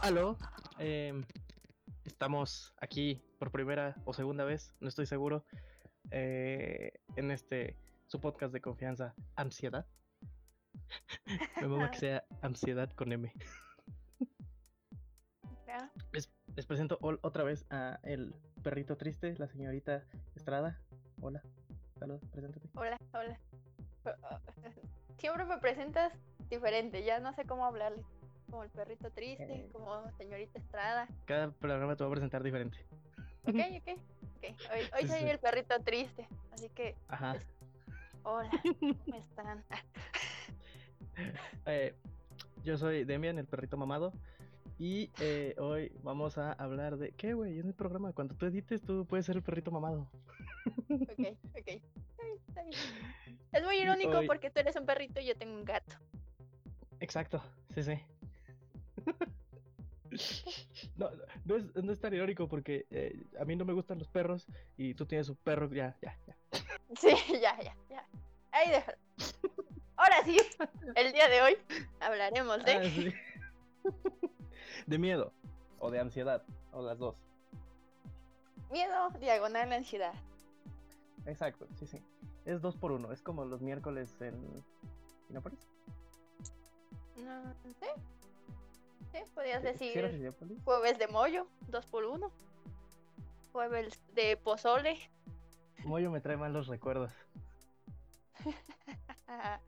Aló, em, estamos aquí por primera o segunda vez, no estoy seguro, eh, en este su podcast de confianza, Ansiedad. Me mola que sea Ansiedad con M. Ya. Les, les presento otra vez a el perrito triste, la señorita Estrada. Hola, saludos, preséntate. Hola, hola. Siempre me presentas diferente, ya no sé cómo hablarle. Como el perrito triste, Eh. como señorita Estrada. Cada programa te va a presentar diferente. Ok, ok. ok. Hoy, hoy soy Sí. el perrito triste, así que, Ajá. hola, ¿cómo están? Eh, yo soy Demian, el perrito mamado. Y eh, hoy vamos a hablar de. ¿Qué, güey? En el programa, cuando tú edites, tú puedes ser el perrito mamado. Ok, ok. Está bien, está bien. Es muy irónico Hoy- porque tú eres un perrito y yo tengo un gato. Exacto, sí, sí. No, no, no es, no es tan irónico porque eh, a mí no me gustan los perros y tú tienes un perro, ya, ya, ya. Sí, ya, ya, ya. Ahí déjalo. Ahora sí, el día de hoy hablaremos de Ah, sí. De miedo, o de ansiedad, o las dos. miedo, diagonal, ansiedad. Exacto, sí, sí. Es dos por uno, es como los miércoles en Cinépolis. No sé. Sí, podrías ¿Sí- sí era decir jueves de mollo, dos por uno. Jueves de pozole. Moyo me trae malos recuerdos.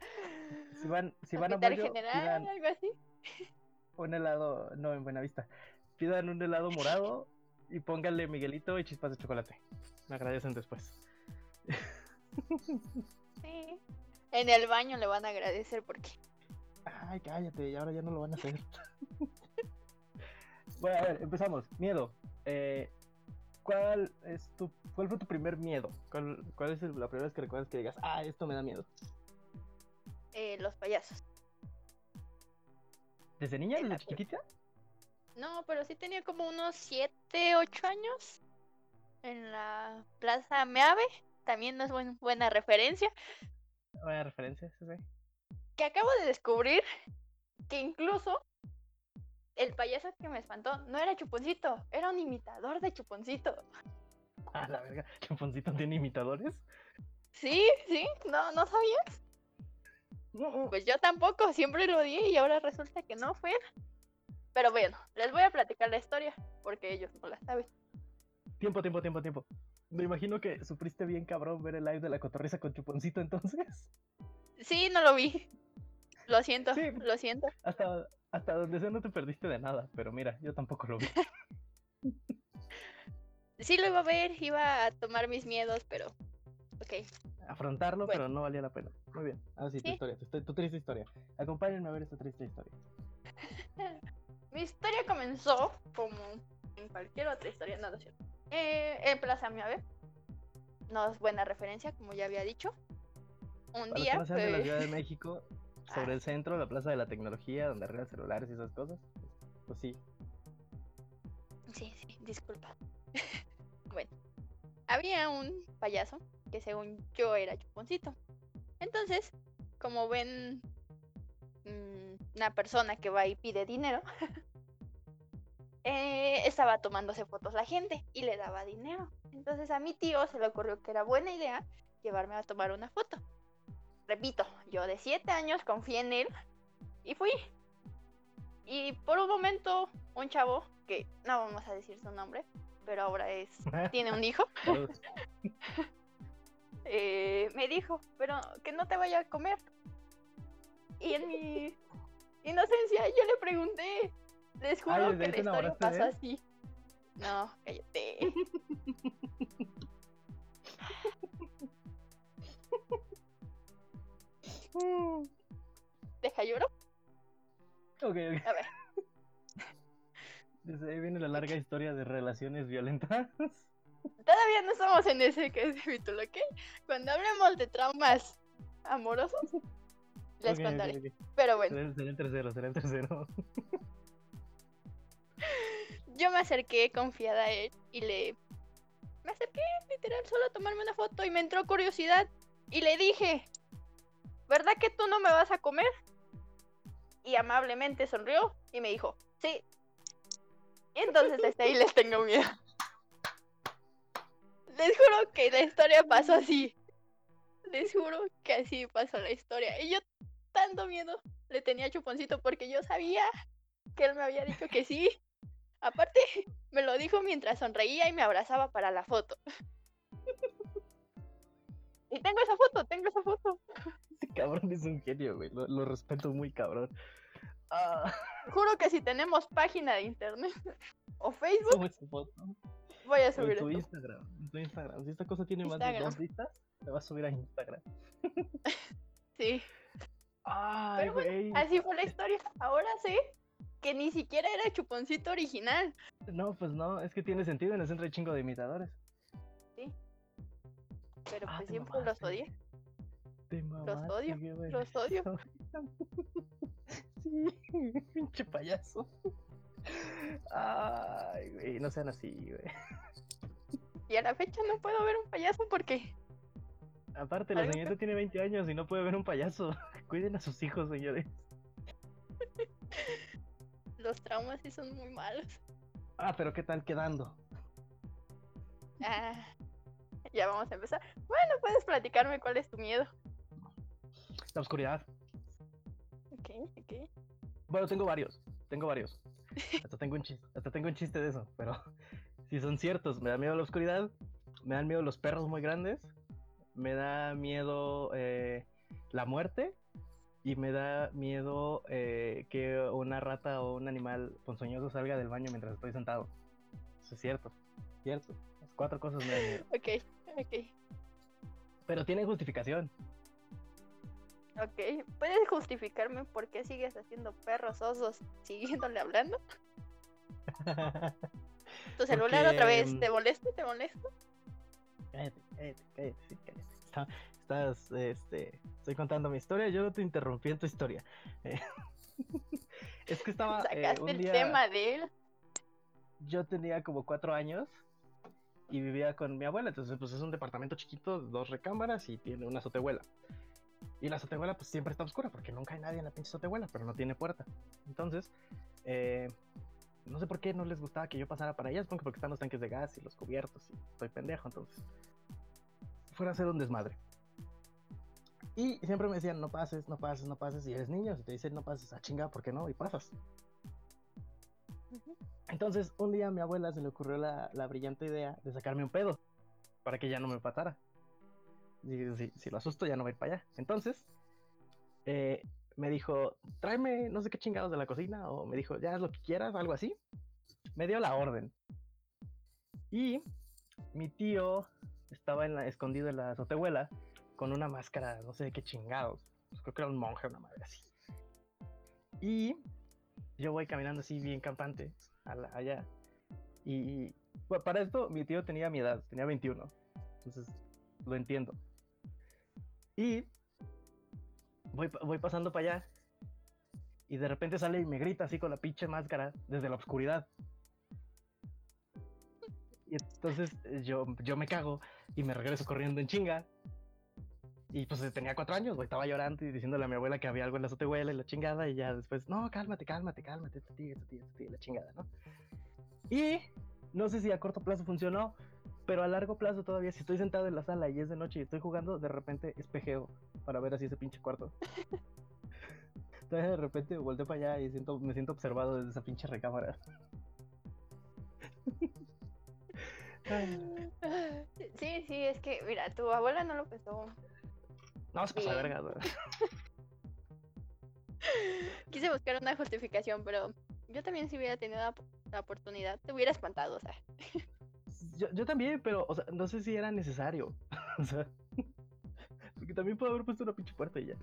Si van, si van a general, pidan algo así. un helado, no en Buenavista, pidan un helado morado y pónganle Miguelito y chispas de chocolate. Me agradecen después. Sí. En el baño le van a agradecer porque Ay, cállate, y ahora ya no lo van a hacer. Bueno, a ver, empezamos. Miedo. Eh, ¿cuál, es tu, ¿Cuál fue tu primer miedo? ¿Cuál, cuál es el- la primera vez que recuerdas que digas, ah, esto me da miedo? eh, los payasos. ¿Desde niña, desde chiquitita? No, pero sí tenía como unos 7, 8 años. En la Plaza Meave. También no es buen- buena referencia. Buena referencia, sí, sí. que acabo de descubrir que incluso el payaso que me espantó no era Chuponcito, era un imitador de Chuponcito. Ah, la verga, Chuponcito tiene imitadores. Sí, sí, no, no sabías. No, Pues yo tampoco, siempre lo di y ahora resulta que no fue. Pero bueno, les voy a platicar la historia porque ellos no la saben. Tiempo, tiempo, tiempo, tiempo. Me imagino que sufriste bien cabrón ver el live de la cotorriza con Chuponcito entonces. Sí, no lo vi. Lo siento, Sí. lo siento. Hasta, hasta donde sea no te perdiste de nada, pero mira, yo tampoco lo vi. Sí lo iba a ver, iba a tomar mis miedos, pero ok. Afrontarlo, Bueno. pero no valía la pena. Muy bien. Ahora sí, tu historia, tu, tu triste historia. Acompáñenme a ver esta triste historia. Mi historia comenzó como en cualquier otra historia, no, no es cierto. Eh, en Plaza Miave. No es buena referencia, como ya había dicho. Un Para los que día no sean de la fue- Ciudad de México, sobre Ah. el centro, la Plaza de la Tecnología, donde arreglan celulares y esas cosas, pues sí. Sí, sí, disculpa. bueno, había un payaso que según yo era chuponcito. Entonces, como ven mm, una persona que va y pide dinero, eh, estaba tomándose fotos la gente y le daba dinero. Entonces a mi tío se le ocurrió que era buena idea llevarme a tomar una foto. Repito, yo de 7 años confié en él y fui. Y por un momento, un chavo, que no vamos a decir su nombre, pero ahora es, tiene un hijo, eh, me dijo, pero que no te vaya a comer. Y en mi inocencia yo le pregunté, les juro Ay, ¿desde que la historia pasó así. No, cállate. A ver, Desde ahí viene la larga historia de relaciones violentas. todavía no estamos en ese capítulo, ¿ok? Cuando hablemos de traumas amorosos, les contaré. Pero bueno. Será el tercero, será el tercero. Yo me acerqué confiada a él y le... Me acerqué literal solo a tomarme una foto y me entró curiosidad y le dije, ¿verdad que tú no me vas a comer? Y amablemente sonrió y me dijo, sí. Entonces desde ahí les tengo miedo. Les juro que la historia pasó así. Les juro que así pasó la historia. Y yo tanto miedo le tenía a Chuponcito porque yo sabía que él me había dicho que sí. Aparte, me lo dijo mientras sonreía y me abrazaba para la foto. Y tengo esa foto, tengo esa foto. Este cabrón es un genio, güey. Lo, lo respeto muy cabrón. Ah, Juro que si tenemos página de internet o Facebook, sube esa foto. voy a O en subir tu esto. Instagram. en tu Instagram. Si esta cosa tiene más de dos vistas, te va a subir a Instagram. Sí, Ay, Pero bueno, güey. así fue la historia. Ahora sé que ni siquiera era Chuponcito original. No, pues no, es que tiene sentido en el centro hay chingo de imitadores. Pero Ah, pues siempre los odié. Te mamaste, odio. Los odio. Sí, pinche payaso. Ay, güey, no sean así, güey. Y a la fecha no puedo ver un payaso porque Aparte, la señorita tiene 20 años y no puede ver un payaso. Cuiden a sus hijos, señores. los traumas sí son muy malos. Ah, pero ¿qué tal quedando? Ah, ya vamos a empezar. Bueno, puedes platicarme cuál es tu miedo. La oscuridad. Ok, ok. Bueno, tengo varios. Tengo varios. Hasta tengo un chiste, hasta tengo un chiste de eso, pero si son ciertos, me da miedo la oscuridad, me dan miedo los perros muy grandes, me da miedo eh, la muerte y me da miedo eh, que una rata o un animal ponzoñoso salga del baño mientras estoy sentado. Eso es cierto, cierto. Las cuatro cosas me dan miedo. Ok, ok. Pero tienen justificación. Ok, ¿puedes justificarme por qué sigues haciendo perros osos siguiéndole hablando? Tu celular otra vez, mm, ¿te molesta? ¿Te molesta? Cállate, cállate, cállate, sí, cállate. Está- estás, este, estoy contando mi historia, yo no te interrumpí en tu historia. Eh, es que estaba, eh, Sacaste un el día, tema de él. yo tenía como cuatro años y vivía con mi abuela, entonces pues es un departamento chiquito, dos recámaras y tiene una azotehuela. Y la azotehuela pues siempre está oscura porque nunca hay nadie en la pinche azotehuela, pero no tiene puerta. Entonces, eh, no sé por qué no les gustaba que yo pasara para allá, supongo que porque están los tanques de gas y los cubiertos y estoy pendejo, entonces fuera a hacer un desmadre. Y siempre me decían, no pases, no pases, no pases, y eres niño, si te dicen no pases, a chinga, ¿por qué no? Y pasas. Entonces, un día a mi abuela se le ocurrió la, la brillante idea de sacarme un pedo para que ya no me patara. Y si, lo asusto, ya no a ir para allá. Entonces, eh, me dijo, tráeme no sé qué chingados de la cocina, o me dijo, ya haz lo que quieras, algo así. Me dio la orden. Y mi tío estaba escondido en la azotehuela con una máscara, no sé qué chingados. Pues creo que era un monje, una madre así. Y yo voy caminando así bien campante allá. Y bueno, para esto mi tío tenía mi edad, tenía 21. Entonces lo entiendo. Y voy, voy pasando para allá. Y de repente sale y me grita así con la pinche máscara desde la oscuridad. Y entonces eh, yo, yo me cago y me regreso corriendo en chinga. Y pues tenía cuatro años, güey, estaba llorando y diciéndole a mi abuela que había algo en la azotehuela y la chingada. Y ya después, no, cálmate, cálmate, cálmate, la chingada, ¿no? Y no sé si a corto plazo funcionó, pero a largo plazo todavía, si estoy sentado en la sala y es de noche y estoy jugando, de repente espejeo para ver así ese pinche cuarto. Entonces de repente volteo para allá y siento, me siento observado desde esa pinche recámara. Sí, sí, es que, mira, tu abuela no lo pensó. no, se pasa verga. Quise buscar una justificación, pero yo también si hubiera tenido la, la oportunidad, te hubiera espantado, o sea. Yo, yo también, pero, o sea, no sé si era necesario. o sea, porque también puedo haber puesto una pinche puerta y ya.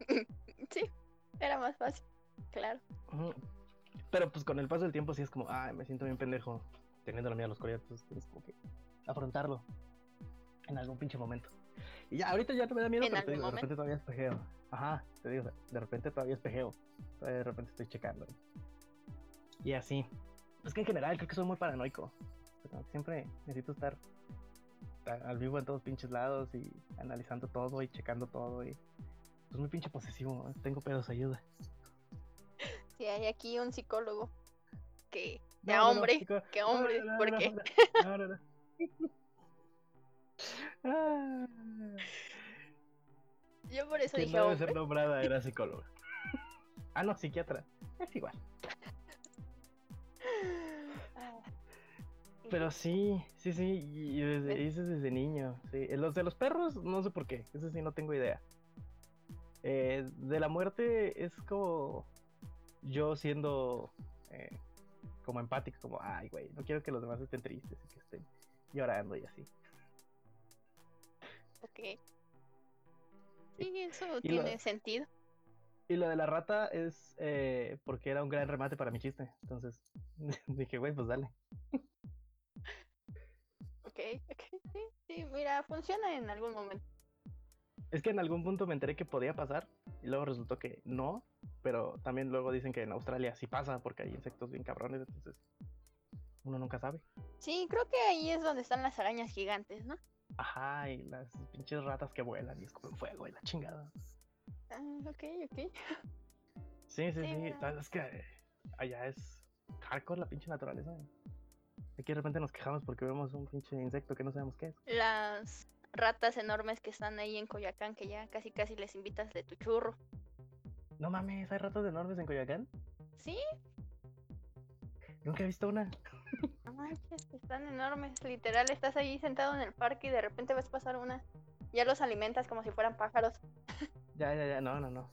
Sí, era más fácil, claro. Pero pues con el paso del tiempo sí es como, ay, me siento bien pendejo teniendo la mía a los coreanos, entonces tienes como que afrontarlo en algún pinche momento. Y ya, ahorita ya no me da miedo, pero te digo, de repente todavía espejeo. Ajá, te digo, de repente todavía espejeo. Todavía de repente estoy checando. Y así. Es que en general creo que soy muy paranoico. Que Siempre necesito estar al vivo en todos pinches lados y analizando todo y checando todo y pues muy pinche posesivo, ¿no? tengo pedos, ayuda. Sí, hay aquí un psicólogo que ¡Qué No, no, no, hombre! chico. ¡Qué No, hombre! ¿Por qué? Ah, Yo por eso Quien dije no debe ser nombrada era psicóloga. Ah, no, psiquiatra. Es igual. Pero sí, sí, sí, y desde, y eso es desde niño. Sí. Los de los perros, no sé por qué, eso sí no tengo idea. Eh, de la muerte es como yo siendo eh, como empático, como, ay, güey, no quiero que los demás estén tristes y que estén llorando y así. Ok. Sí, eso y lo- tiene sentido. Y lo de la rata es eh, porque era un gran remate para mi chiste. Entonces dije, güey, pues dale. sí, mira, funciona en algún momento. Es que en algún punto me enteré que podía pasar y luego resultó que no, pero también luego dicen que en Australia sí pasa porque hay insectos bien cabrones, entonces uno nunca sabe. Sí, creo que ahí es donde están las arañas gigantes, ¿no? Ajá, y las pinches ratas que vuelan y escupen fuego y la chingada. Ah, ok, ok. Sí, sí, Sí, sí, mira. es que eh, allá es hardcore la pinche naturaleza. Aquí de repente nos quejamos porque vemos un pinche insecto que no sabemos qué es. Las ratas enormes que están ahí en Coyacán, que ya casi casi les invitas de tu churro. No mames, hay ratas enormes en Coyoacán. Sí, Nunca he visto una. no manches, están enormes. Literal, estás ahí sentado en el parque y de repente ves pasar una. Ya los alimentas como si fueran pájaros. Ya, ya, ya, no, no, no.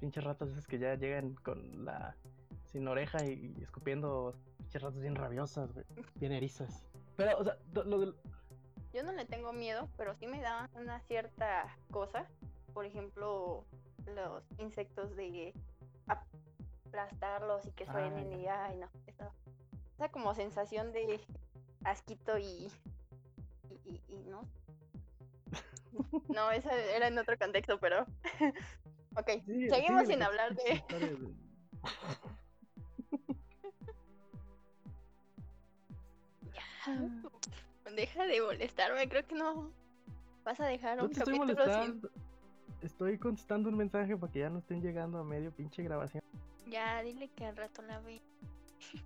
Pinches ratas esas que ya llegan con la. sin oreja y, y escupiendo. Pinches ratas bien rabiosas, güey. Bien erizas. Pero, o sea, lo, del- Yo no le tengo miedo, pero sí me da una cierta cosa. Por ejemplo, los insectos de aplastarlos y que suenen y ay no. Esa, esa como sensación de asquito y, y, y- y no. No, esa era en otro contexto, pero. ok, Sí, seguimos síguele sin hablar de. Deja de molestarme, creo que no. Vas a dejar No un te estoy sin. molestando. Estoy contestando un mensaje para que ya no estén llegando a medio pinche grabación. Ya, dile que al rato la ve.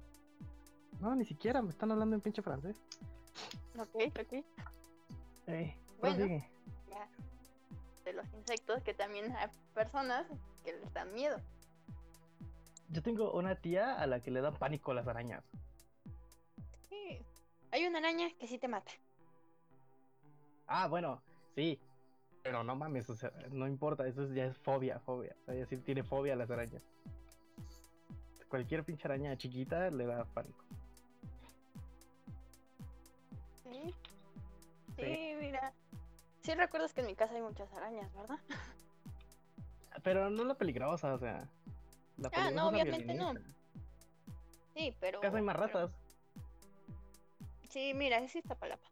No, ni siquiera me están hablando en pinche francés. Ok, ok. Eh, Bueno. Ya. De los insectos, que también hay personas que les dan miedo. Yo tengo una tía a la que le dan pánico las arañas. Hay una araña que sí te mata. Ah, bueno, sí. Pero no mames, o sea, no importa, eso es- ya es fobia, fobia. O sea, sí tiene fobia a las arañas. Cualquier pinche araña chiquita le da pánico. Sí. Sí. Sí, mira. Sí recuerdas que en mi casa hay muchas arañas, ¿verdad? Pero no la peligrosa, o sea. La Ah, no, peligrosa es la obviamente no. Sí, pero. En casa hay más ratas. Sí, mira, sí está palapa.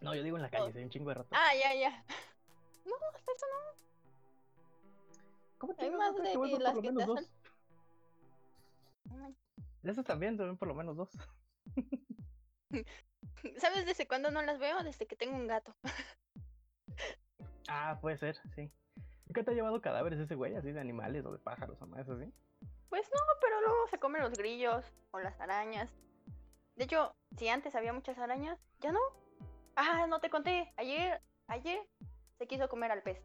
No, yo digo en la calle, Oh. hay un chingo de ratas. Ah, ya, ya. No, hasta eso no. ¿Cómo hay chingados más de que las lo que menos te hacen-. De esas también ven por lo menos dos. ¿Sabes desde cuándo no las veo? Desde que tengo un gato. Ah, puede ser, sí. ¿Nunca te ha llevado cadáveres ese güey, así de animales o de pájaros o más así? Pues no, pero luego se comen los grillos o las arañas. De hecho, si antes había muchas arañas, ya no. Ah, no te conté. Ayer, ayer se quiso comer al pez.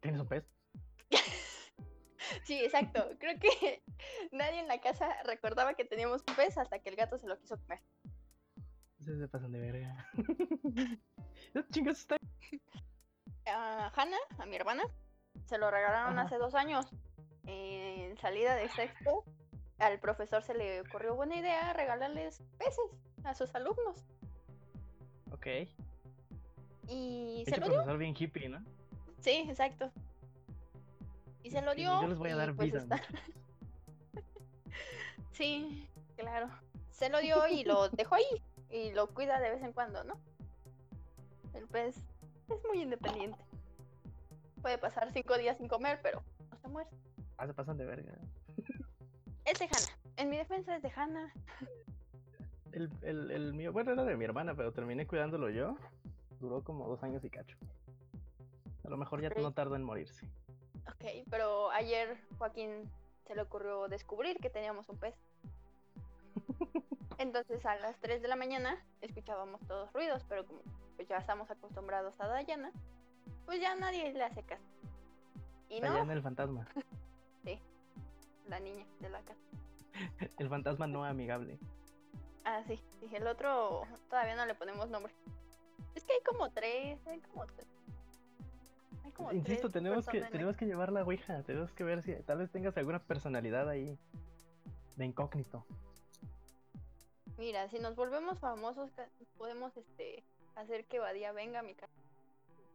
¿Tienes un pez? Sí, exacto. Creo que nadie en la casa recordaba que teníamos un pez hasta que el gato se lo quiso comer. Ustedes se pasan de verga. ¿Qué chingas está? A Hannah, a mi hermana, se lo regalaron Ajá. hace dos años. En salida de sexto, al profesor se le ocurrió buena idea regalarles peces a sus alumnos. Ok. Y se lo dio. profesor bien hippie, ¿no? Sí, exacto. Y se lo dio. Yo les voy a dar pues, vida. está-. Sí, claro. Se lo dio y lo dejó ahí. Y lo cuida de vez en cuando, ¿no? El pez es muy independiente. Puede pasar cinco días sin comer, pero no se muere. Ah, se pasan de verga. Es de Hannah. En mi defensa es de Hannah. El, el, el mío, bueno, era de mi hermana, pero terminé cuidándolo yo. Duró como dos años y cacho. A lo mejor ya Ok. no tarda en morirse. Ok, pero ayer Joaquín se le ocurrió descubrir que teníamos un pez. Entonces a las 3 de la mañana escuchábamos todos ruidos, pero como pues, ya estamos acostumbrados a Dayana, pues ya nadie le hace caso. Y no, Dayana el fantasma. la niña de la casa. El fantasma no amigable. Ah, sí, el otro todavía no le ponemos nombre. Es que hay como tres, hay como tres. Hay como Insisto, tres tenemos que, tenemos que llevar la ouija. Tenemos que ver si tal vez tengas alguna personalidad ahí de incógnito. Mira, si nos volvemos famosos, podemos este hacer que Badía venga a mi casa.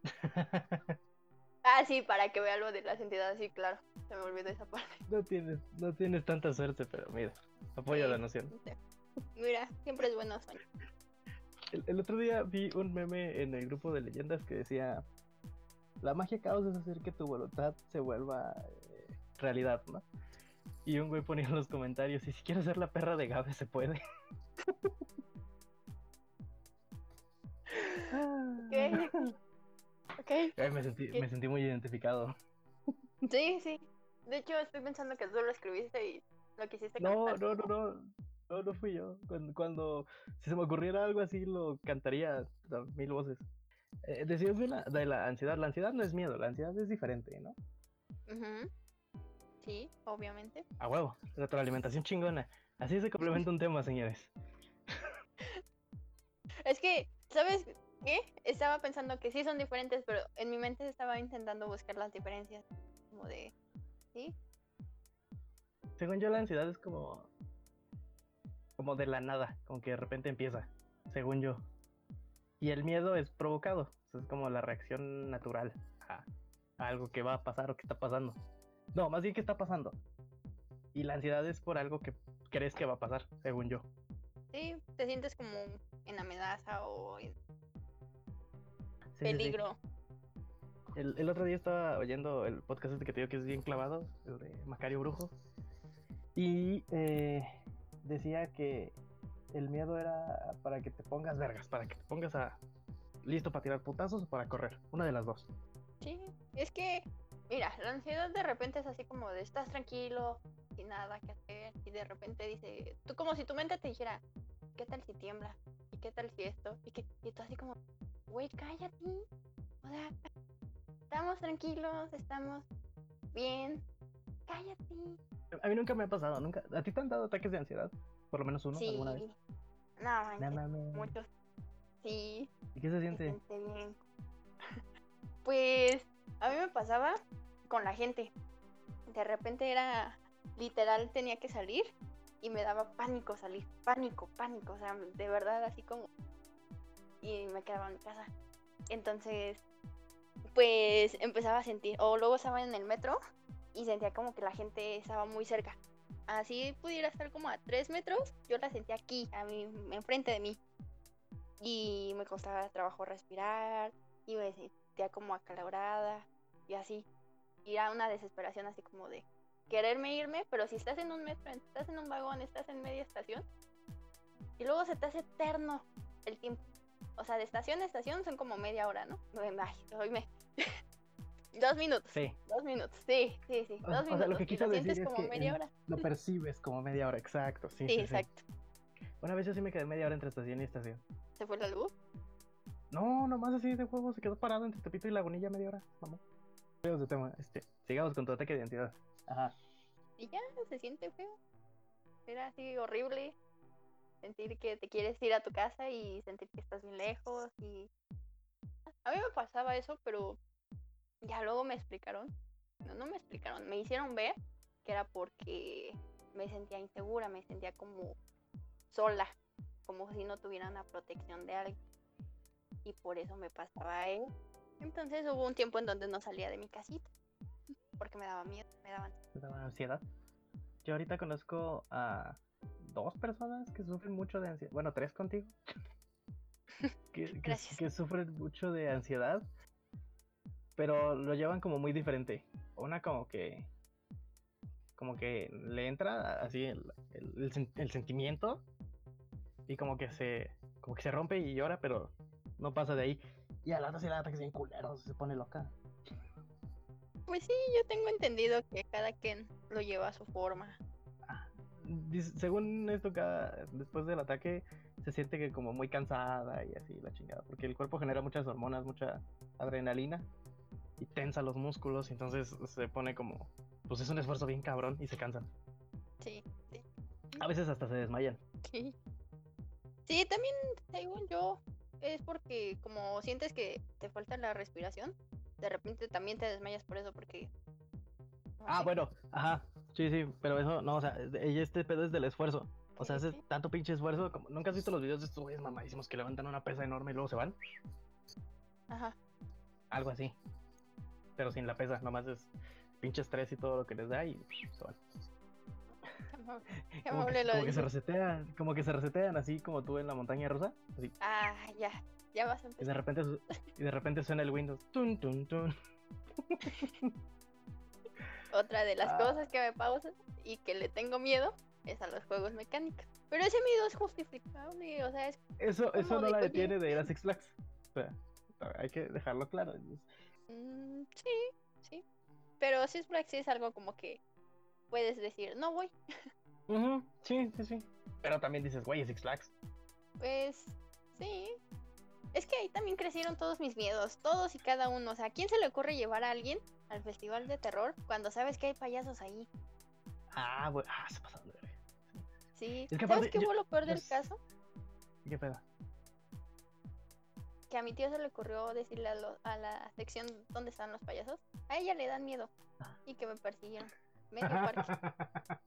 Ah, sí, para que vea lo de las entidades, sí, claro. Se me olvidó esa parte. no tienes, no tienes tanta suerte, pero mira, apoyo Sí. la noción. Mira, siempre es bueno soñar. El, el otro día vi un meme en el grupo de leyendas que decía: La magia caos es hacer que tu voluntad se vuelva eh, realidad, ¿no? Y un güey ponía en los comentarios: Y si quieres ser la perra de Gabe, se puede. Ok. Ay, me, sentí, me sentí muy identificado. Sí, sí. De hecho, estoy pensando que tú lo escribiste y lo quisiste No, cantar. no, no, no. No, no fui yo. Cuando, cuando si se me ocurriera algo así, lo cantaría a mil voces. Eh, decías de la, de la ansiedad. La ansiedad no es miedo, la ansiedad es diferente, ¿no? Sí, obviamente. A huevo, retroalimentación chingona. Así se complementa un tema, señores. Es que, ¿sabes qué? Estaba pensando que sí son diferentes, pero en mi mente estaba intentando buscar las diferencias. Como de. ¿Sí? Según yo, la ansiedad es como. como de la nada, como que de repente empieza. Según yo. Y el miedo es provocado. es como la reacción natural a, a algo que va a pasar o que está pasando. No, más bien que está pasando. Y la ansiedad es por algo que crees que va a pasar, según yo. Sí, te sientes como en amenaza o en Sí, sí, sí. peligro. El, el otro día estaba oyendo el podcast este que te digo que es bien clavado, el de Macario Brujo. Y eh, decía que el miedo era para que te pongas vergas, para que te pongas a listo para tirar putazos o para correr. Una de las dos. Sí, es que, mira, la ansiedad de repente es así como de estás tranquilo, sin nada que hacer, y de repente dice, tú como si tu mente te dijera, ¿qué tal si tiembla? ¿Y qué tal si esto? Y, que, y tú así como, güey, cállate. O sea, estamos tranquilos, estamos bien, cállate. A mí nunca me ha pasado, nunca. ¿A ti te han dado ataques de ansiedad? Por lo menos uno sí. alguna vez. No, No muchos. Sí, ¿Y qué se se siente? siente bien. Pues a mí me pasaba con la gente. De repente era literal tenía que salir y me daba pánico salir, pánico, pánico, o sea, de verdad así como y me quedaba en mi casa. Entonces, pues empezaba a sentir o luego estaba en el metro y sentía como que la gente estaba muy cerca. Así pudiera estar como a tres metros, yo la sentía aquí, a mí, enfrente de mí y me costaba trabajo respirar y me sentía como acalorada y así. Y era una desesperación así como de quererme irme, pero si estás en un metro, estás en un vagón, estás en media estación y luego se te hace eterno el tiempo. O sea, de estación a estación son como media hora, ¿no? Ay, hoy me... dos minutos. Sí. Dos minutos, sí, sí, sí. O- Dos o sea, lo minutos. que quiso lo decir es como que media hora. Lo percibes como media hora, exacto. Sí, Sí, sí, sí. exacto. Una vez yo sí me quedé media hora entre estación y estación. ¿Se fue la luz? No, nomás así de juego, se quedó parado entre Tepito y Lagunilla media hora. Vamos. De tema. Este, sigamos con tu ataque de ansiedad. Ajá. Y ya, se siente feo. Era así horrible. Sentir que te quieres ir a tu casa y sentir que estás bien lejos. Y a mí me pasaba eso, pero ya luego me explicaron. No, no me explicaron. Me hicieron ver que era porque me sentía insegura, me sentía como sola, como si no tuviera una protección de alguien. Y por eso me pasaba eso. Entonces hubo un tiempo en donde no salía de mi casita. Porque me daba miedo, me daban ¿Te daba ansiedad? Yo ahorita conozco a dos personas que sufren mucho de ansiedad. Bueno, tres contigo. que, que- Gracias. que sufren mucho de ansiedad. Pero lo llevan como muy diferente. Una como que. Como que le entra así el, el- el sen- el sentimiento. Y como que se. Como que se rompe y llora, pero no pasa de ahí. Y a la otra sí la ataques bien culero, se pone loca. Pues sí, yo tengo entendido que cada quien lo lleva a su forma. Según esto, cada, después del ataque se siente que como muy cansada y así la chingada, porque el cuerpo genera muchas hormonas, mucha adrenalina y tensa los músculos, y entonces se pone como, pues es un esfuerzo bien cabrón y se cansan. Sí, sí. A veces hasta se desmayan. Sí. Sí, también, según yo, es porque como sientes que te falta la respiración, de repente también te desmayas por eso, porque... no Ah, sé. bueno, ajá, sí, sí, pero eso, no, o sea, ella este pedo es del esfuerzo. O sea, Sí, hace sí. tanto pinche esfuerzo, como, ¿nunca has visto los videos de estos güeyes mamadísimos que levantan una pesa enorme y luego se van? Ajá. Algo así. Pero sin la pesa, nomás es pinche estrés y todo lo que les da y se van. Qué amable, qué Como amable que, lo como que se resetean, como que se resetean así como tú en la montaña rusa, así. Ah, ya, ya vas a Y de repente y de repente suena el Windows. Tun tun tun. Otra de las Ah. cosas que me pausa y que le tengo miedo es a los juegos mecánicos. Pero ese miedo es justificable, o sea, es... Eso, eso no de, la detiene de ir a Six Flags. O sea, hay que dejarlo claro. mm, sí, sí. Pero Six Flags sí es algo como que puedes decir, no voy. Sí, sí, sí. Pero también dices, güey, es Six Flags. Pues sí. Es que ahí también crecieron todos mis miedos, todos y cada uno. O sea, ¿a quién se le ocurre llevar a alguien al festival de terror cuando sabes que hay payasos ahí? Ah, güey, ah, se pasaron de. Sí. Es que ¿Sabes qué fue lo peor yo del caso? ¿Qué pedo? Que a mi tío se le ocurrió decirle a, lo- a la sección donde están los payasos, a ella le dan miedo Ah. y que me persiguieron. Medio parque.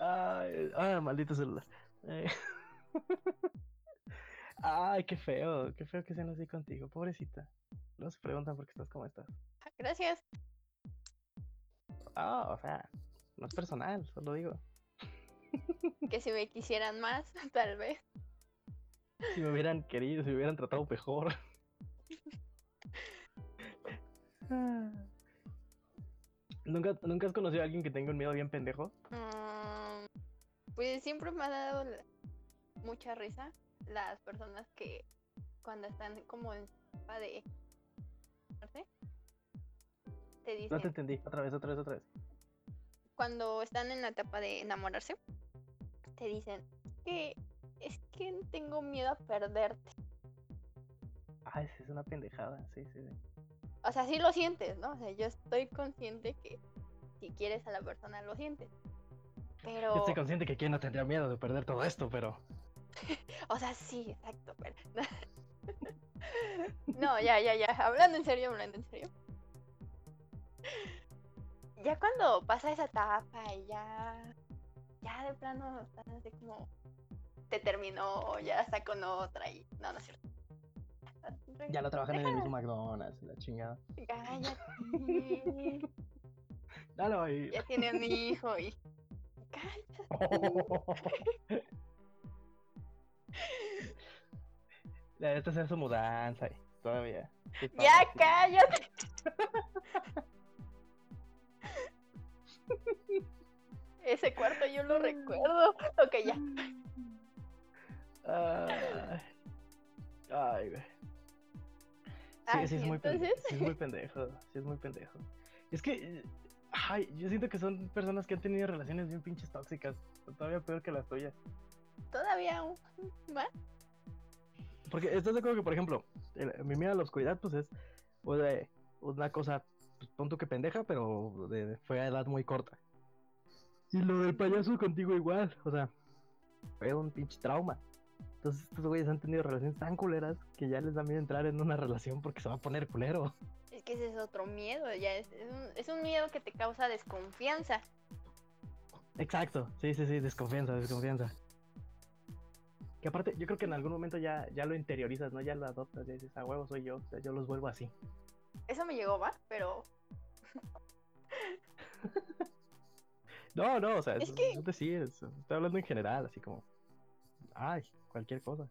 Ay, ah, maldito celular. Eh. Ay, qué feo, qué feo que sean así contigo, pobrecita. No se preguntan por qué estás como estás. Gracias. Ah, o sea, no es personal, solo digo. Que si me quisieran más, tal vez. Si me hubieran querido, si me hubieran tratado mejor. Ah. ¿Nunca, ¿Nunca has conocido a alguien que tenga un miedo bien pendejo? Mm, pues siempre me ha dado mucha risa las personas que cuando están como en etapa de ¿sí? te No dicen te entendí. Otra vez, otra vez, otra vez. cuando están en la etapa de enamorarse te dicen que es que tengo miedo a perderte sí, es una pendejada. Sí, sí, sí. o sea sí lo sientes no o sea yo estoy consciente que si quieres a la persona lo sientes pero Yo estoy consciente que aquí no tendría miedo de perder todo esto, pero. O sea, sí, exacto, pero... No, ya, ya, ya. Hablando en serio, hablando en serio. Ya cuando pasa esa etapa y ya... Ya de plano estás así como... Te terminó, ya está con otra y... No, no es cierto. Ya lo trabajan en el mismo McDonald's, la chingada. Cállate. Dale ahí. Ya tiene un hijo y... Cállate. Ya esta hacer su mudanza y todavía. Ya, cállate. Ese cuarto yo lo recuerdo. Ok, ya. Ay, ay, güey. Sí, Ah, sí, es muy pendejo. Sí, es muy pendejo. Sí, es muy pendejo. Es que. Ay, yo siento que son personas que han tenido relaciones bien pinches tóxicas. Todavía peor que las tuyas. Todavía un más. Porque estás de acuerdo que, por ejemplo, el- mi miedo a la oscuridad, pues es o de una cosa, pues, pon tú que pendeja, pero de, fue a edad muy corta. Y lo del payaso contigo igual, o sea, fue un pinche trauma. Entonces estos güeyes han tenido relaciones tan culeras que ya les da miedo entrar en una relación porque se va a poner culero. Es que ese es otro miedo. Ya es, es un, es un miedo que te causa desconfianza. Exacto, sí, sí, sí, desconfianza, desconfianza. Que aparte, yo creo que en algún momento ya, ya lo interiorizas, ¿no? Ya lo adoptas, ya dices, a huevo soy yo, o sea, yo los vuelvo así. Eso me llegó, ¿va? Pero No, no, o sea, Es es, que- es decir, es- estoy hablando en general, así como, ay, cualquier cosa.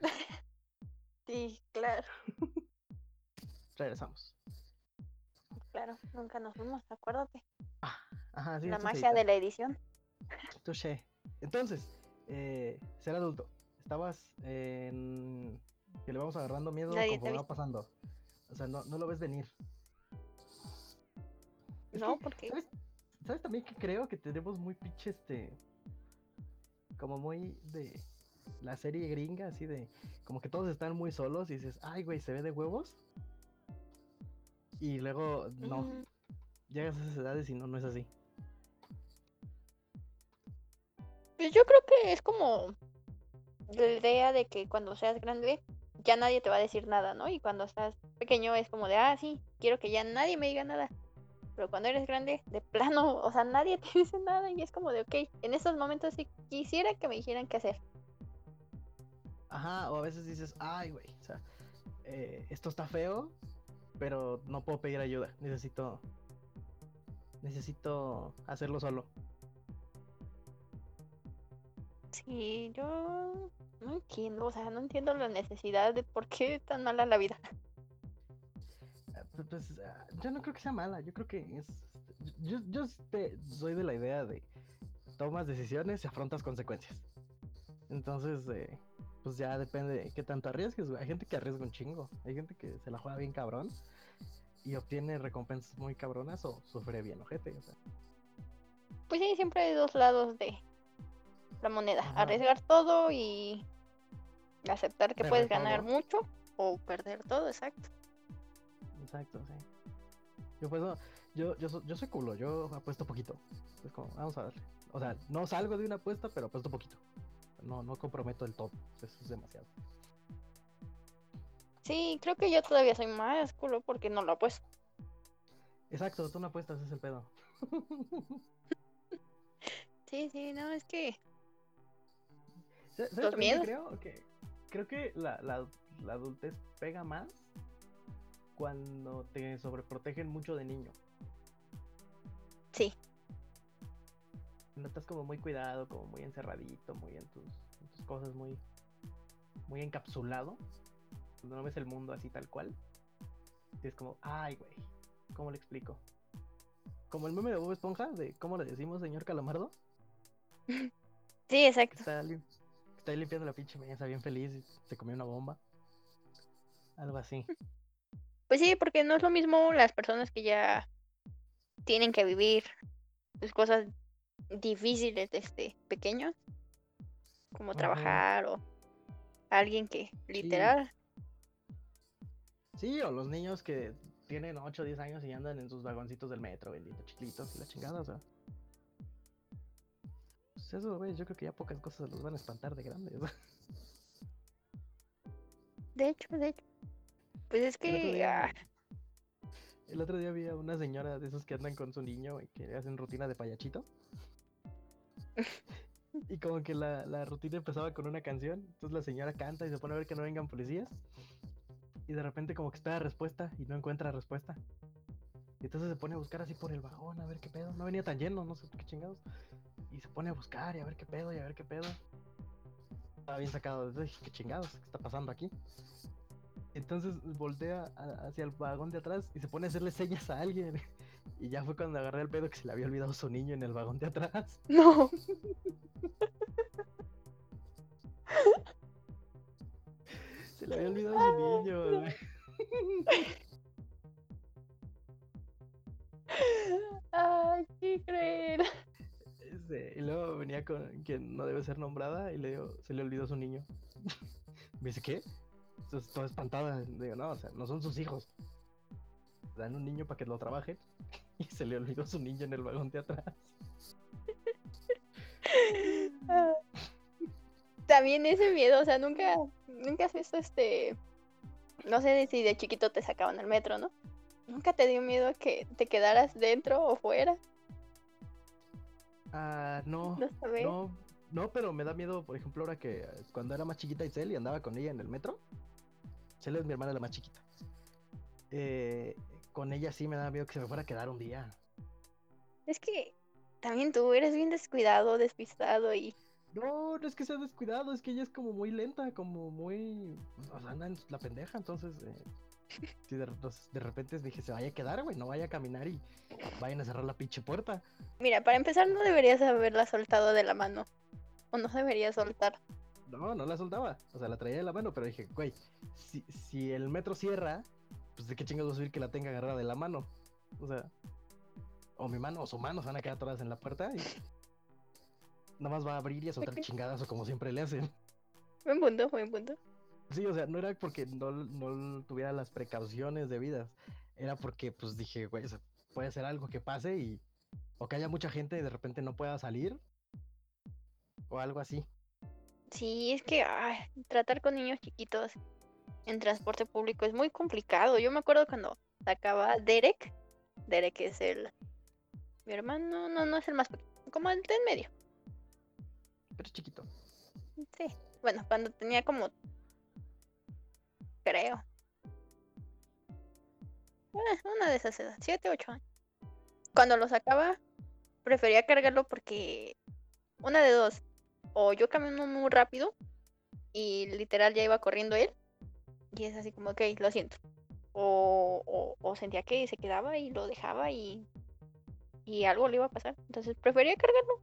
sí, claro, Regresamos. claro. Nunca nos fuimos, acuérdate. Ajá, sí, La magia de la edición. Touché. Entonces, eh, ser adulto. Estabas en. que le vamos agarrando miedo Nadie conforme va pasando. O sea, no, no lo ves venir. Es No, que, porque ¿sabes, ¿Sabes también que creo que tenemos muy pinche este. Como muy de la serie gringa, así de. Como que todos están muy solos y dices, ay, güey, se ve de huevos. Y luego, no, mm, llegas a esas edades y no, no es así. Pues yo creo que es como la idea de que cuando seas grande ya nadie te va a decir nada, ¿no? Y cuando estás pequeño es como de, ah, sí, quiero que ya nadie me diga nada. Pero cuando eres grande, de plano, o sea, nadie te dice nada y es como de, ok, en estos momentos sí quisiera que me dijeran qué hacer. Ajá, o a veces dices, ay, güey, o sea, eh, esto está feo, pero no puedo pedir ayuda. Necesito. Necesito hacerlo solo. Sí, yo no entiendo, o sea, no entiendo la necesidad de por qué es tan mala la vida. Ah, pu- Pues ah, yo no creo que sea mala, yo creo que es. Yo, yo este, soy de la idea de tomas decisiones y afrontas consecuencias. Entonces, eh, pues ya depende de qué tanto arriesgues. güey. Hay gente que arriesga un chingo, hay gente que se la juega bien cabrón y obtiene recompensas muy cabronas o sufre bien ojete. O sea, Pues sí, siempre hay dos lados de la moneda. Ajá. Arriesgar todo y aceptar que puedes ganar todo. mucho o perder todo, exacto. exacto, sí. Yo pues yo, yo, yo soy culo, yo apuesto poquito. Es como, vamos a ver. O sea, no salgo de una apuesta, pero apuesto poquito. No, no comprometo el todo. Eso es demasiado. Sí, creo que yo todavía soy más culo porque no lo apuesto. Exacto, tú no apuestas, es el pedo. Sí, sí, no, es que ¿Sa- ¿Sabes también creo? Que creo que la, la, la adultez pega más cuando te sobreprotegen mucho de niño. sí. No estás como muy cuidado, como muy encerradito, muy en tus, en tus cosas, muy, muy encapsulado. Cuando no ves el mundo así tal cual. Y es como, ay, güey, ¿cómo le explico? Como el meme de Bob Esponja, de cómo le decimos señor Calamardo, Sí, exacto. está, ahí limpiando la pinche mesa bien feliz y se comió una bomba. Algo así. Pues sí, porque no es lo mismo las personas que ya tienen que vivir pues, cosas difíciles desde pequeños, como trabajar o alguien que literal Sí, o los niños que tienen 8 o 10 años y andan en sus vagoncitos del metro, bendito chiquitos y la chingada, o sea. Eso, yo creo que ya pocas cosas los van a espantar de grandes. De hecho, de hecho. Pues es El otro que. día, ah, el otro día vi a una señora de esos que andan con su niño y que hacen rutina de payachito. Y como que la, la rutina empezaba con una canción, entonces la señora canta y se pone a ver que no vengan policías. Y de repente como que espera respuesta y no encuentra respuesta. Y entonces se pone a buscar así por el vagón, a ver qué pedo. No venía tan lleno, no sé qué chingados. Y se pone a buscar y a ver qué pedo y a ver qué pedo. Estaba bien sacado. Entonces dije, qué chingados, ¿qué está pasando aquí? Entonces voltea a- hacia el vagón de atrás y se pone a hacerle señas a alguien. Y ya fue cuando agarré el pedo que se le había olvidado su niño en el vagón de atrás. No. Se le había olvidado su niño. Ay, qué cruel. Este, y luego venía con quien no debe ser nombrada y le digo, se le olvidó su niño. Me dice, ¿qué? Entonces, toda espantada. Digo, no, o sea, no son sus hijos. Dan un niño para que lo trabajen y se le olvidó su niño en el vagón de atrás. También ese miedo, o sea, nunca, nunca has visto este. No sé si de chiquito te sacaban al metro, ¿no? ¿Nunca te dio miedo que te quedaras dentro o fuera? Ah, no, No sabes. no, no, pero me da miedo, por ejemplo, ahora que cuando era más chiquita Itzel y andaba con ella en el metro. Itzel es mi hermana la más chiquita. Eh, con ella sí me da miedo que se me fuera a quedar un día. Es que también tú eres bien descuidado, despistado y. No, no es que sea descuidado, es que ella es como muy lenta, como muy. O sea, anda en la pendeja, entonces. eh, si de, repente dije, se vaya a quedar, güey, no vaya a caminar y vayan a cerrar la pinche puerta. Mira, para empezar, no deberías haberla soltado de la mano. O no deberías soltar. No, no la soltaba, o sea, la traía de la mano, pero dije, güey, si, si el metro cierra pues de qué chingados vas a subir que la tenga agarrada de la mano. O sea, o mi mano o su mano se van a quedar todas en la puerta y nada más va a abrir y a soltar chingadas o como siempre le hacen. Buen punto, buen punto. Sí, o sea, no era porque no, no tuviera las precauciones debidas, era porque pues dije, güey, puede ser algo que pase y o que haya mucha gente y de repente no pueda salir o algo así. Sí, es que tratar con niños chiquitos en transporte público es muy complicado. Yo me acuerdo cuando sacaba Derek. Derek es el. Mi hermano, no, no es el más pequeño, como el de en medio. Pero es chiquito. Sí. Bueno, cuando tenía como. Creo. Eh, una de esas edades, 7, 8 años. Cuando lo sacaba, prefería cargarlo porque. Una de dos. O yo camino muy rápido y literal ya iba corriendo él. Y es así como, ok, lo siento. O, o, sentía que se quedaba y lo dejaba y, y algo le iba a pasar. Entonces prefería cargarlo.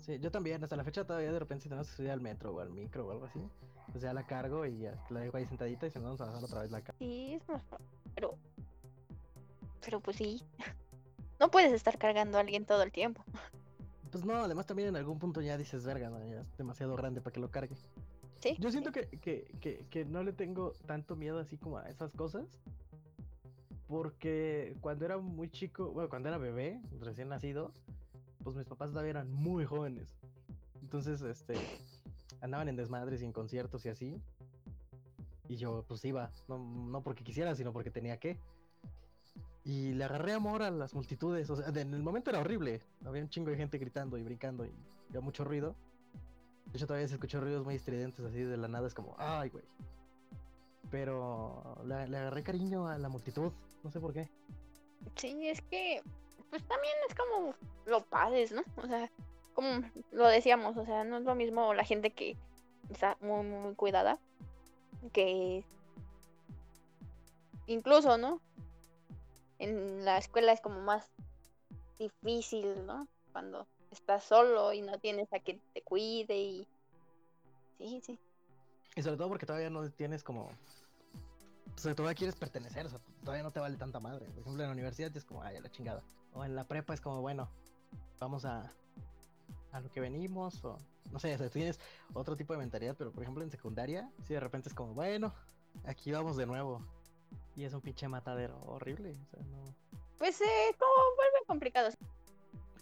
Sí, yo también, hasta la fecha todavía de repente si tenemos que subir al metro o al micro o algo así, pues ya la cargo y ya la dejo ahí sentadita y se nos vamos a bajar otra vez la carga. Sí, es más pero pero pues sí. No puedes estar cargando a alguien todo el tiempo. Pues no, además también en algún punto ya dices, verga, ya es demasiado grande para que lo cargue. Sí. Yo siento que, que, que, que no le tengo tanto miedo así como a esas cosas. Porque cuando era muy chico, bueno, cuando era bebé, recién nacido, pues mis papás todavía eran muy jóvenes. Entonces, este, andaban en desmadres y en conciertos y así. Y yo, pues iba, no, no porque quisiera, sino porque tenía que. Y le agarré amor a las multitudes. O sea, en el momento era horrible. Había un chingo de gente gritando y brincando y había mucho ruido. De hecho, todavía se escuchó ruidos muy estridentes así de la nada. Es como, ay, güey. Pero le, agarré cariño a la multitud. No sé por qué. Sí, es que, pues también es como lo padres, ¿no? O sea, como lo decíamos, o sea, no es lo mismo la gente que está muy, muy cuidada. Que incluso, ¿no? en la escuela es como más difícil, ¿no? Cuando estás solo y no tienes a quien te cuide y... Sí, sí. Y sobre todo porque todavía no tienes como... O sea, todavía quieres pertenecer, o sea, todavía no te vale tanta madre. Por ejemplo, en la universidad es como, ay, la chingada. O en la prepa es como, bueno, vamos a, a lo que venimos, o no sé, o sea, tienes otro tipo de mentalidad, pero por ejemplo en secundaria, si de repente es como, bueno, aquí vamos de nuevo. Y es un pinche matadero horrible. O sea, no... Pues, eh, como vuelve complicado.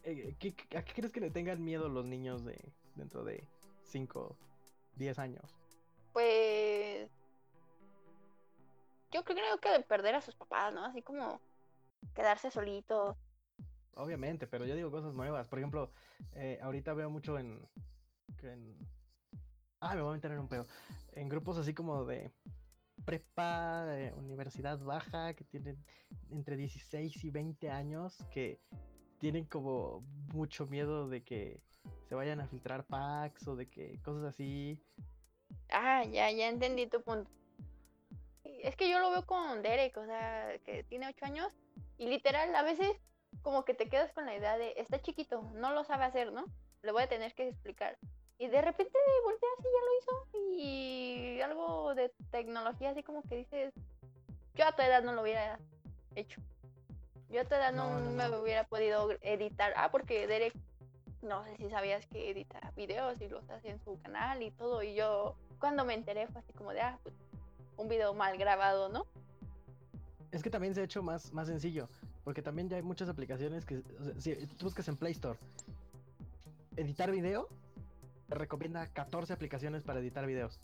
Eh, ¿A qué crees que le tengan miedo los niños de dentro de 5, 10 años? Pues. Yo creo que de perder a sus papás, ¿no? Así como quedarse solitos. Obviamente, pero yo digo cosas nuevas. Por ejemplo, eh, ahorita veo mucho en, en. Ah, me voy a meter en un pedo. En grupos así como de prepa, universidad baja, que tienen entre 16 y 20 años, que tienen como mucho miedo de que se vayan a filtrar packs o de que cosas así. Ah, ya, ya entendí tu punto. Es que yo lo veo con Derek, o sea, que tiene 8 años y literal a veces como que te quedas con la idea de, está chiquito, no lo sabe hacer, ¿no? Le voy a tener que explicar. Y de repente voltea así, ya lo hizo. Y algo de tecnología, así como que dices, yo a tu edad no lo hubiera hecho. Yo a tu edad no, me hubiera podido editar. Ah, porque Derek, no sé si sabías que edita videos y los hace en su canal y todo. Y yo, cuando me enteré, fue así como de, ah, pues, un video mal grabado, ¿no? Es que también se ha hecho más, más sencillo. Porque también ya hay muchas aplicaciones que, si tú buscas en Play Store, editar video recomienda 14 aplicaciones para editar videos.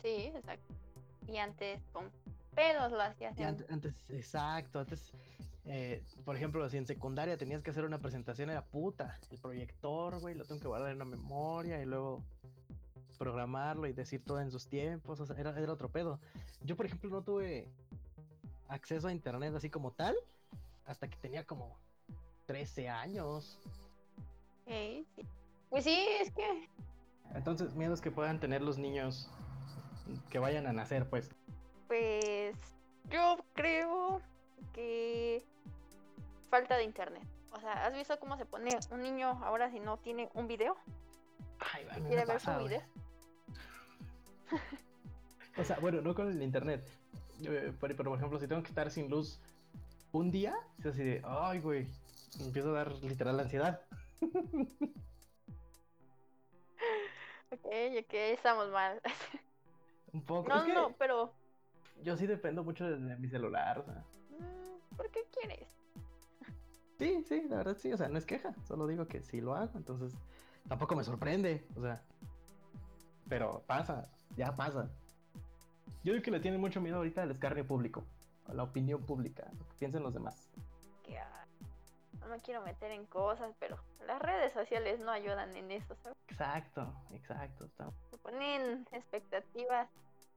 Sí, exacto. Y antes con pedos lo hacías. antes, exacto, antes, eh, por ejemplo, si en secundaria tenías que hacer una presentación, era puta, el proyector, güey, lo tengo que guardar en una memoria y luego programarlo y decir todo en sus tiempos, o sea, era, era otro pedo. Yo, por ejemplo, no tuve acceso a internet así como tal hasta que tenía como 13 años. sí. Pues sí, es que entonces, miedos que puedan tener los niños que vayan a nacer, pues. Pues yo creo que falta de internet. O sea, ¿has visto cómo se pone un niño ahora si no tiene un video? Ay, ¿Quiere ver su video? o sea, bueno, no con el internet. eh, pero, por ejemplo, si tengo que estar sin luz un día, es así de, ay, güey, empiezo a dar literal ansiedad. Ok, ok, estamos mal. Un poco. No, es que no, pero yo sí dependo mucho de, de mi celular, o sea. mm, ¿por qué quieres? Sí, sí, la verdad sí, o sea, no es queja, solo digo que sí lo hago, entonces tampoco me sorprende, o sea, pero pasa, ya pasa. Yo digo que le tienen mucho miedo ahorita al escarnio público, a la opinión pública, lo que piensen los demás. Que ah, no me quiero meter en cosas, pero las redes sociales no ayudan en eso, ¿sabes? Exacto, exacto. está- Se ponen expectativas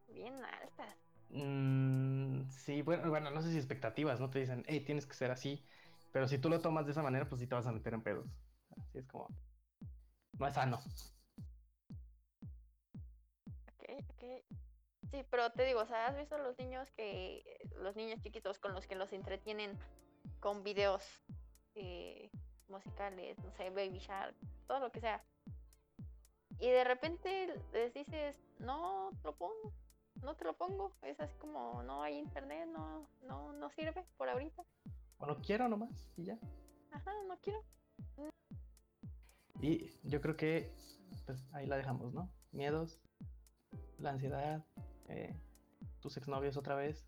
bien altas. Mm, sí, bueno, bueno, no sé si expectativas, ¿no? Te dicen, hey, tienes que ser así, pero si tú lo tomas de esa manera, pues sí te vas a meter en pedos. Así es como, no es sano. Ok, ok. Sí, pero te digo, o sea, ¿has visto los niños que, los niños chiquitos con los que los entretienen con videos eh, musicales, no sé, Baby Shark, todo lo que sea? Y de repente les dices, no te lo pongo, no te lo pongo. Es así como, no hay internet, no, no, no sirve por ahorita. O no quiero nomás, y ya. Ajá, no quiero. Y yo creo que, pues ahí la dejamos, ¿no? Miedos, la ansiedad, eh, tus exnovios otra vez.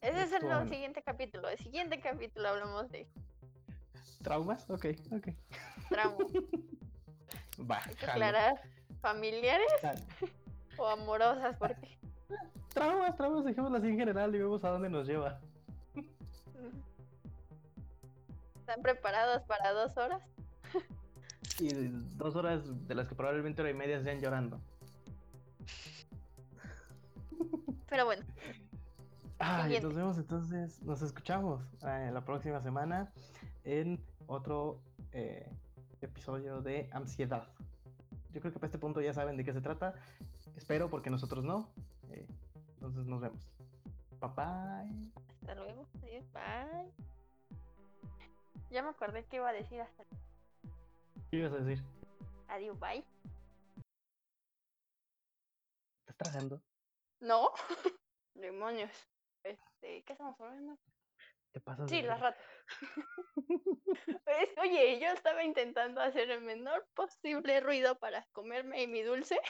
Ese es el no- siguiente capítulo. El siguiente capítulo hablamos de ¿Traumas? Ok, ok. traumas. Va, Hay que aclarar, familiares o amorosas, porque Traumas, traumas, dejémoslo así en general y vemos a dónde nos lleva. están preparados para dos horas. Y dos horas de las que probablemente hora y media sean llorando. Pero bueno, Ay, Siguiente. nos vemos entonces, nos escuchamos eh, la próxima semana en otro eh, episodio de ansiedad. Yo creo que para este punto ya saben de qué se trata. Espero porque nosotros no. Eh, entonces nos vemos. Bye bye. hasta luego. Adiós, bye. Ya me acordé que iba a decir hasta ¿Qué ibas a decir? adiós, bye. ¿Estás tragando? No, demonios. Este, ¿qué estamos hablando? ¿Te pasas? Sí, de las ratas. Oye, yo estaba intentando hacer el menor posible ruido para comerme mi dulce